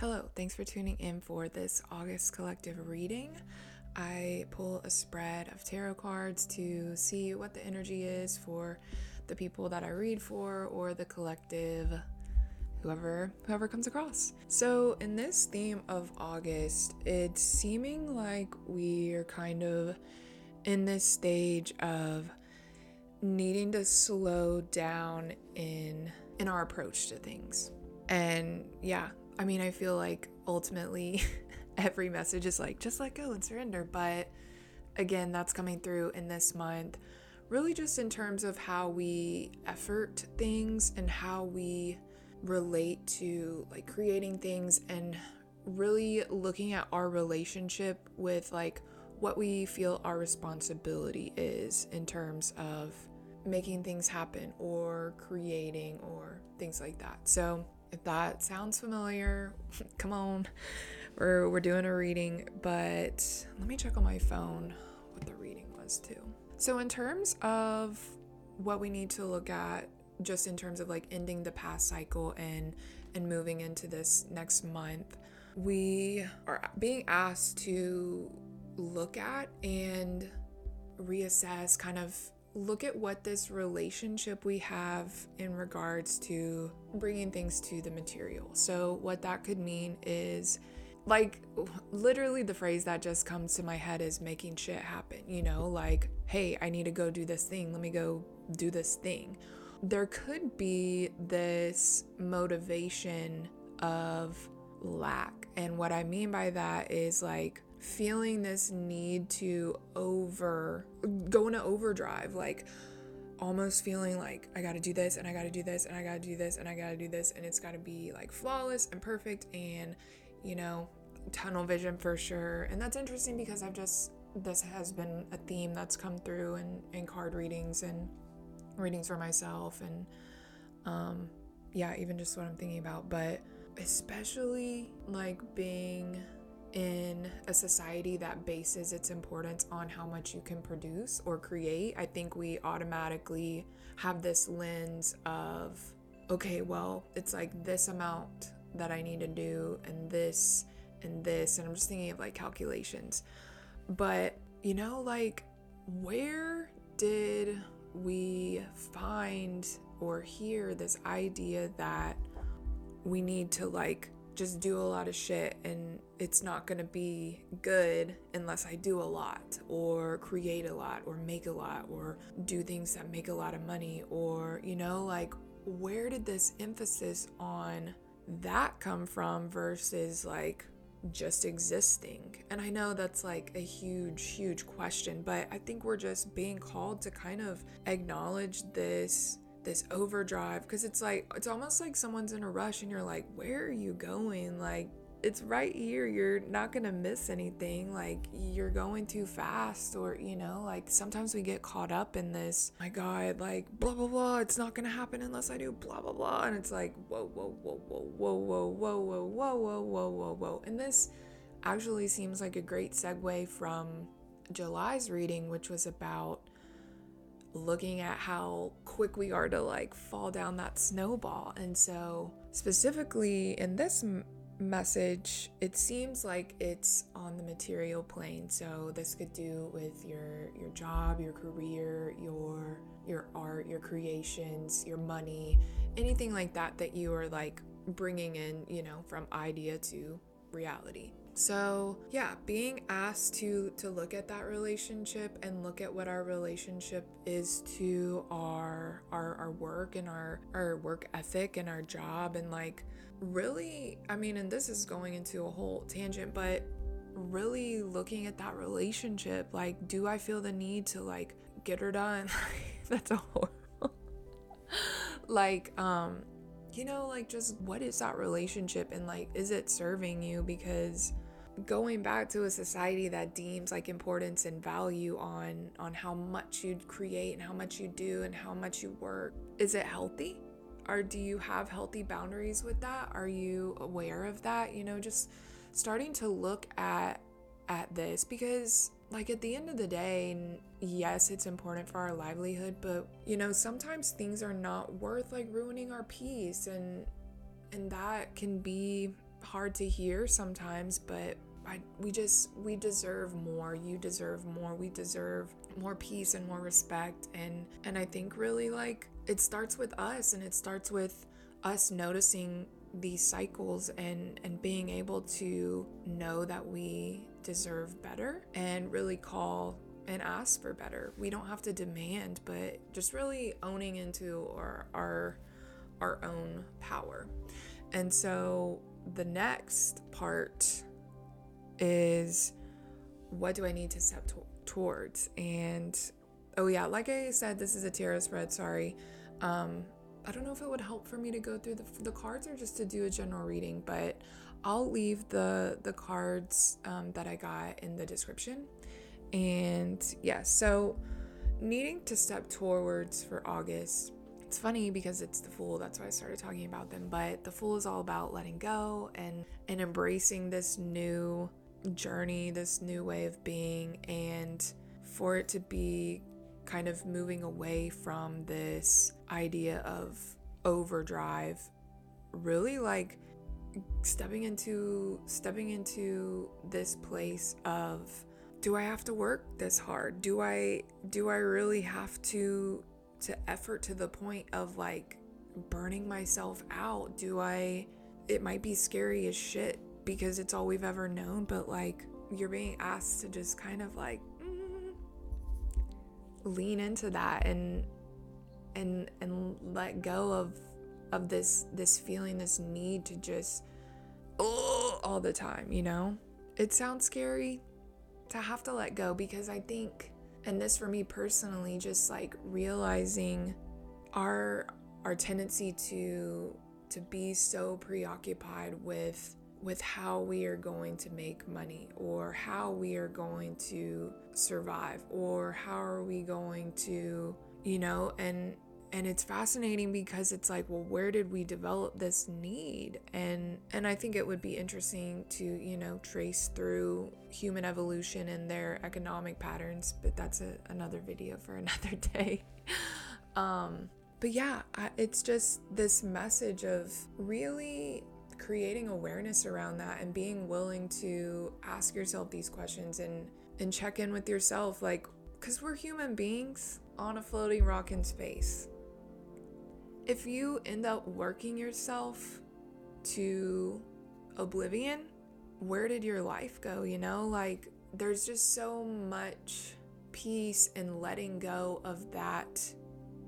Hello, thanks for tuning in for this August collective reading. I pull a spread of tarot cards to see what the energy is for the people that I read for or the collective whoever whoever comes across. So, in this theme of August, it's seeming like we're kind of in this stage of needing to slow down in in our approach to things. And yeah, I mean, I feel like ultimately every message is like just let go and surrender, but again, that's coming through in this month. Really just in terms of how we effort things and how we relate to like creating things and really looking at our relationship with like what we feel our responsibility is in terms of making things happen or creating or things like that. So, if that sounds familiar, come on. We're, we're doing a reading, but let me check on my phone what the reading was too. So, in terms of what we need to look at, just in terms of like ending the past cycle and and moving into this next month, we are being asked to look at and reassess kind of look at what this relationship we have in regards to bringing things to the material. So, what that could mean is like literally the phrase that just comes to my head is making shit happen, you know, like, hey, I need to go do this thing, let me go do this thing. There could be this motivation of lack. And what I mean by that is like, feeling this need to over go into overdrive like almost feeling like I got to do this and I got to do this and I got to do this and I got to do this and it's got to be like flawless and perfect and you know tunnel vision for sure. And that's interesting because I've just this has been a theme that's come through in in card readings and readings for myself and um yeah even just what I'm thinking about. But especially like being in a society that bases its importance on how much you can produce or create, I think we automatically have this lens of, okay, well, it's like this amount that I need to do and this and this. And I'm just thinking of like calculations. But, you know, like, where did we find or hear this idea that we need to like just do a lot of shit and it's not gonna be good unless I do a lot or create a lot or make a lot or do things that make a lot of money or, you know, like where did this emphasis on that come from versus like just existing? And I know that's like a huge, huge question, but I think we're just being called to kind of acknowledge this this overdrive because it's like it's almost like someone's in a rush and you're like where are you going like it's right here you're not gonna miss anything like you're going too fast or you know like sometimes we get caught up in this my god like blah blah blah it's not gonna happen unless i do blah blah blah and it's like whoa whoa whoa whoa whoa whoa whoa whoa whoa whoa whoa whoa whoa and this actually seems like a great segue from july's reading which was about looking at how quick we are to like fall down that snowball. And so, specifically in this m- message, it seems like it's on the material plane. So, this could do with your your job, your career, your your art, your creations, your money, anything like that that you are like bringing in, you know, from idea to reality. So, yeah, being asked to to look at that relationship and look at what our relationship is to our our our work and our our work ethic and our job and like really, I mean, and this is going into a whole tangent, but really looking at that relationship, like do I feel the need to like get her done? That's a horrible. like um you know, like just what is that relationship and like is it serving you? Because going back to a society that deems like importance and value on on how much you create and how much you do and how much you work, is it healthy? Or do you have healthy boundaries with that? Are you aware of that? You know, just starting to look at at this because like at the end of the day yes it's important for our livelihood but you know sometimes things are not worth like ruining our peace and and that can be hard to hear sometimes, but I, we just we deserve more. You deserve more. We deserve more peace and more respect and and I think really like it starts with us and it starts with us noticing these cycles and and being able to know that we deserve better and really call and ask for better. We don't have to demand, but just really owning into our our our own power. And so the next part is what do I need to step to- towards? And oh yeah, like I said, this is a tarot spread. Sorry. Um, I don't know if it would help for me to go through the, the cards or just to do a general reading, but I'll leave the the cards um, that I got in the description. And yeah, so needing to step towards for August. It's funny because it's the Fool. That's why I started talking about them. But the Fool is all about letting go and and embracing this new journey, this new way of being, and for it to be kind of moving away from this idea of overdrive really like stepping into stepping into this place of do I have to work this hard? Do I do I really have to to effort to the point of like burning myself out? Do I it might be scary as shit because it's all we've ever known, but like you're being asked to just kind of like mm, lean into that and and and let go of of this this feeling, this need to just oh all the time, you know? It sounds scary to have to let go because I think and this for me personally just like realizing our our tendency to to be so preoccupied with with how we are going to make money or how we are going to survive or how are we going to you know and and it's fascinating because it's like well where did we develop this need and and i think it would be interesting to you know trace through human evolution and their economic patterns but that's a, another video for another day um but yeah I, it's just this message of really creating awareness around that and being willing to ask yourself these questions and and check in with yourself like cuz we're human beings on a floating rock in space. If you end up working yourself to oblivion, where did your life go, you know? Like there's just so much peace in letting go of that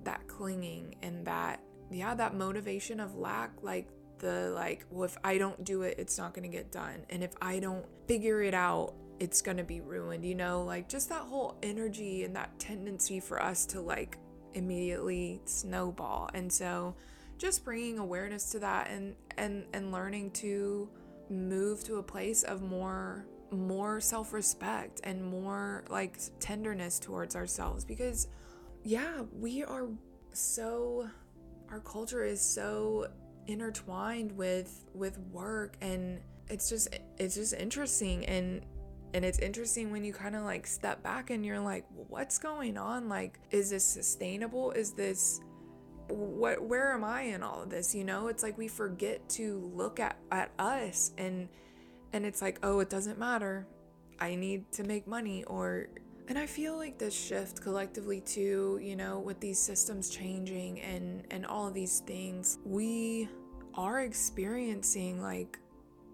that clinging and that yeah, that motivation of lack like the like, well, if I don't do it, it's not going to get done. And if I don't figure it out, it's going to be ruined, you know? Like, just that whole energy and that tendency for us to like immediately snowball. And so, just bringing awareness to that and and and learning to move to a place of more more self-respect and more like tenderness towards ourselves because yeah we are so our culture is so intertwined with with work and it's just it's just interesting and and it's interesting when you kind of like step back and you're like what's going on? Like is this sustainable? Is this what where am i in all of this? You know it's like we forget to look at at us and and it's like oh it doesn't matter. I need to make money or and i feel like this shift collectively too you know with these systems changing and and all of these things we are experiencing like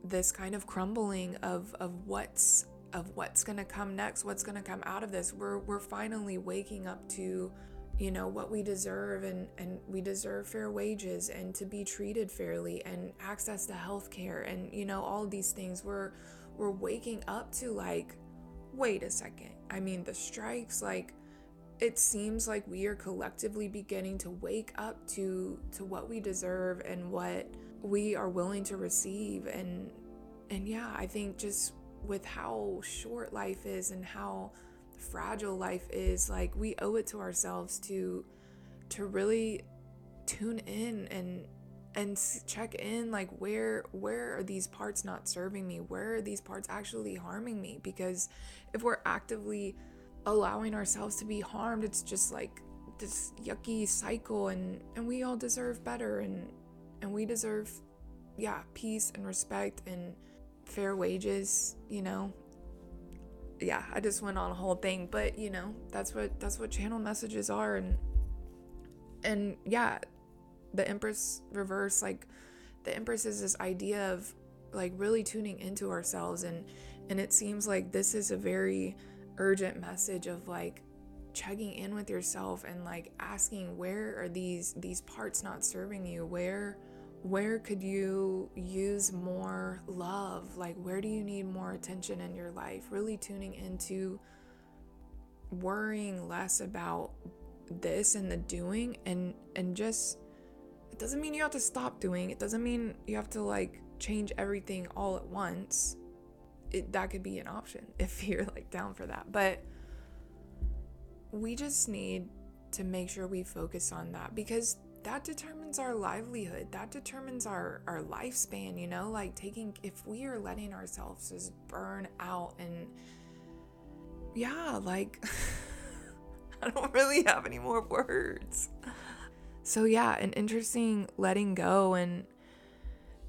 this kind of crumbling of of what's of what's going to come next what's going to come out of this. We're we're finally waking up to you know what we deserve and and we deserve fair wages and to be treated fairly and access to health care and you know all these things. We're we're waking up to like wait a second. I mean the strikes like it seems like we are collectively beginning to wake up to to what we deserve and what we are willing to receive. And and yeah i think just with how short life is and how fragile life is like we owe it to ourselves to to really tune in and and check in like where where are these parts not serving me where are these parts actually harming me because if we're actively allowing ourselves to be harmed. It's just like this yucky cycle and and we all deserve better and and we deserve yeah, peace and respect and fair wages, you know. Yeah, I just went on a whole thing, but you know, that's what that's what channel messages are and and yeah, the Empress reverse like the Empress is this idea of like really tuning into ourselves and and it seems like this is a very urgent message of like checking in with yourself and like asking where are these these parts not serving you where where could you use more love? Like where do you need more attention in your life? Really tuning into worrying less about this and the doing and and just it doesn't mean you have to stop doing. It doesn't mean you have to like change everything all at once. It, that could be an option if you're like down for that. But we just need to make sure we focus on that because that determines our livelihood. That determines our our lifespan you know? Like taking if we are letting ourselves just burn out and yeah like i don't really have any more words. So yeah an interesting letting go. And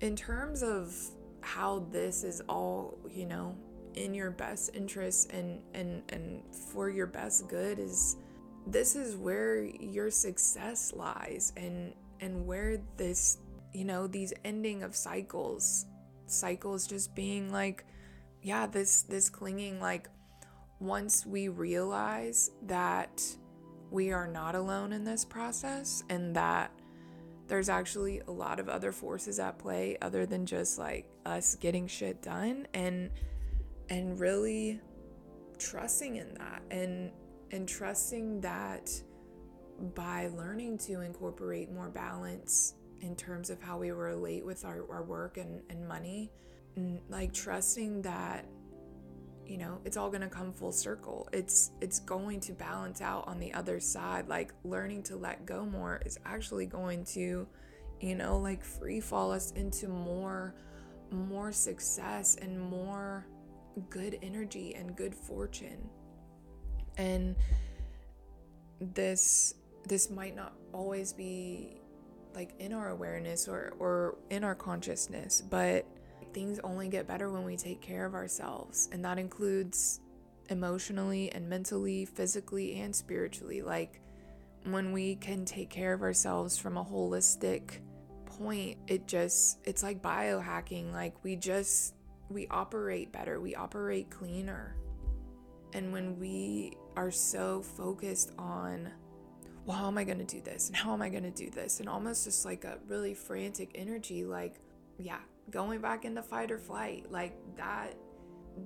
in terms of how this is all you know in your best interest and and and for your best good is this is where your success lies and and where this you know these ending of cycles cycles just being like yeah this this clinging like once we realize that we are not alone in this process and that there's actually a lot of other forces at play other than just like us getting shit done and and really trusting in that and and trusting that by learning to incorporate more balance in terms of how we relate with our, our work and, and money and like trusting that you know it's all going to come full circle. It's it's going to balance out on the other side. Like learning to let go more is actually going to you know like free fall us into more more success and more good energy and good fortune and this this might not always be like in our awareness or or in our consciousness but things only get better when we take care of ourselves and that includes emotionally and mentally physically and spiritually. Like when we can take care of ourselves from a holistic point it just it's like biohacking. Like we just we operate better. We operate cleaner. And when we are so focused on well how am i going to do this? And how am i going to do this? And almost just like a really frantic energy like yeah going back into fight or flight. Like that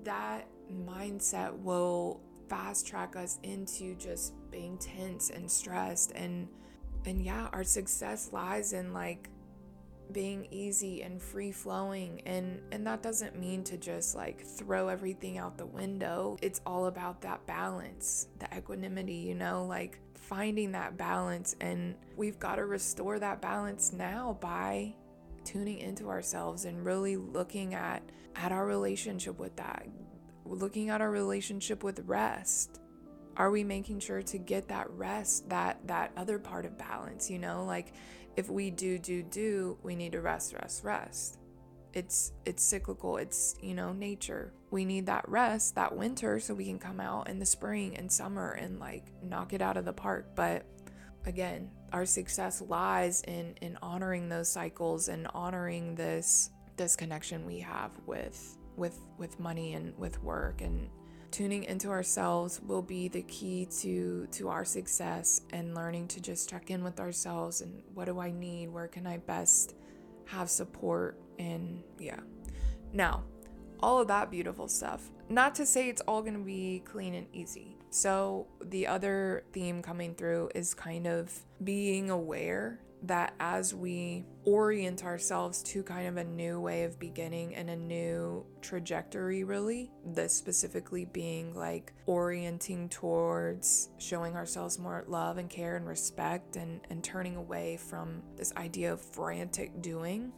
that mindset will fast track us into just being tense and stressed. And and yeah our success lies in like being easy and free flowing and and that doesn't mean to just like throw everything out the window. It's all about that balance the equanimity you know like finding that balance and we've got to restore that balance now by tuning into ourselves and really looking at at our relationship with that looking at our relationship with rest are we making sure to get that rest that that other part of balance you know? Like if we do do do we need to rest rest rest. It's it's cyclical. It's you know nature. We need that rest that winter so we can come out in the spring and summer and like knock it out of the park. But again our success lies in in honoring those cycles and honoring this this connection we have with with with money and with work and tuning into ourselves will be the key to to our success and learning to just check in with ourselves and what do I need? Where can I best have support? And yeah. Now all of that beautiful stuff. Not to say it's all going to be clean and easy. So, the other theme coming through is kind of being aware that as we orient ourselves to kind of a new way of beginning and a new trajectory, really, this specifically being like orienting towards showing ourselves more love and care and respect and, and turning away from this idea of frantic doing,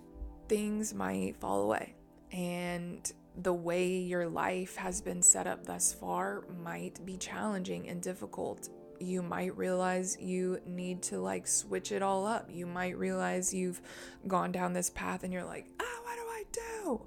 things might fall away. And the way your life has been set up thus far might be challenging and difficult. You might realize you need to like switch it all up. You might realize you've gone down this path and you're like, oh, what do I do?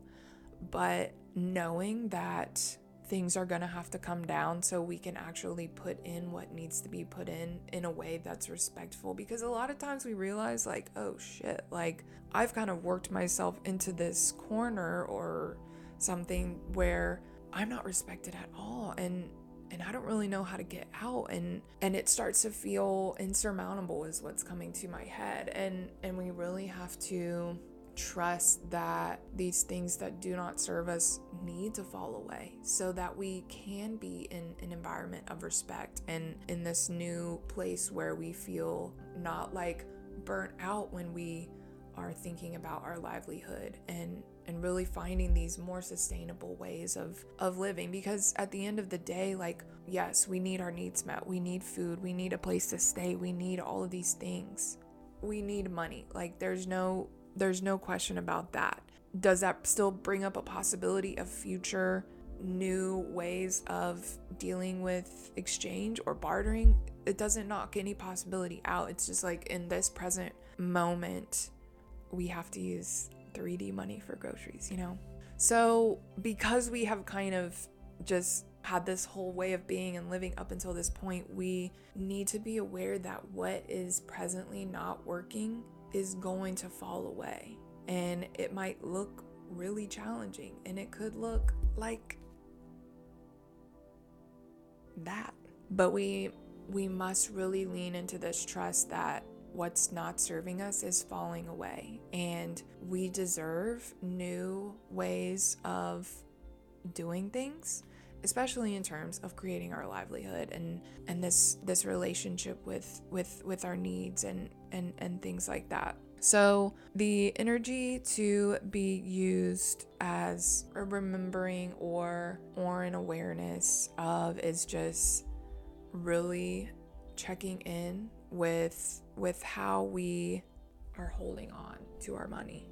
but knowing that things are going to have to come down so we can actually put in what needs to be put in in a way that's respectful because a lot of times we realize like oh shit like I've kind of worked myself into this corner or something where I'm not respected at all and and I don't really know how to get out and and it starts to feel insurmountable is what's coming to my head. And and we really have to trust that these things that do not serve us need to fall away so that we can be in an environment of respect and in this new place where we feel not like burnt out when we are thinking about our livelihood and and really finding these more sustainable ways of of living. Because at the end of the day like yes we need our needs met. We need food. We need a place to stay. We need all of these things. We need money. Like there's no there's no question about that. Does that still bring up a possibility of future new ways of dealing with exchange or bartering? It doesn't knock any possibility out. It's just like in this present moment we have to use 3D money for groceries, you know? So, because we have kind of just had this whole way of being and living up until this point, we need to be aware that what is presently not working is going to fall away. And it might look really challenging, and it could look like that. But we we must really lean into this trust that what's not serving us is falling away. And we deserve new ways of doing things especially in terms of creating our livelihood and and this this relationship with with with our needs and and and things like that so the energy to be used as a remembering or or an awareness of is just really checking in with with how we are holding on to our money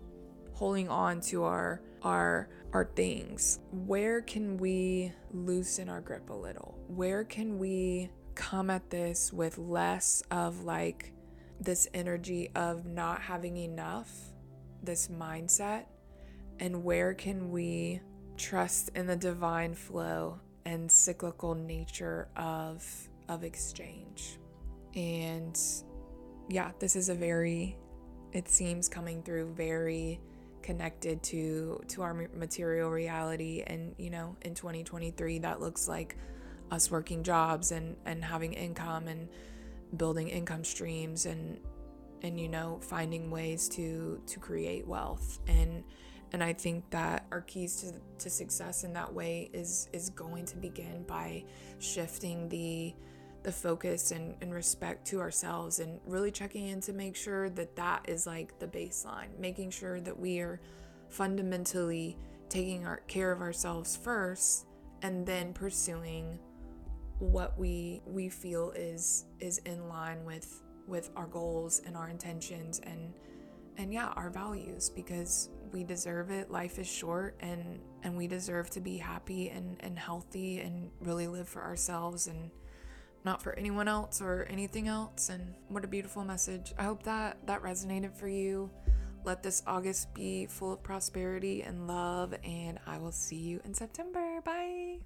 holding on to our our our things. Where can we loosen our grip a little? Where can we come at this with less of like this energy of not having enough this mindset? And where can we trust in the divine flow and cyclical nature of of exchange and yeah, this is a very, it seems coming through very connected to to our material reality. And you know in 2023 that looks like us working jobs and and having income and building income streams and and you know finding ways to to create wealth. And and I think that our keys to, to success in that way is is going to begin by shifting the the focus and, and respect to ourselves and really checking in to make sure that that is like the baseline, making sure that we are fundamentally taking our care of ourselves first and then pursuing what we we feel is is in line with with our goals and our intentions and and yeah our values because we deserve it. Life is short and and we deserve to be happy and and healthy and really live for ourselves and not for anyone else or anything else. And what a beautiful message. I hope that that resonated for you. Let this August be full of prosperity and love, and I will see you in September. Bye.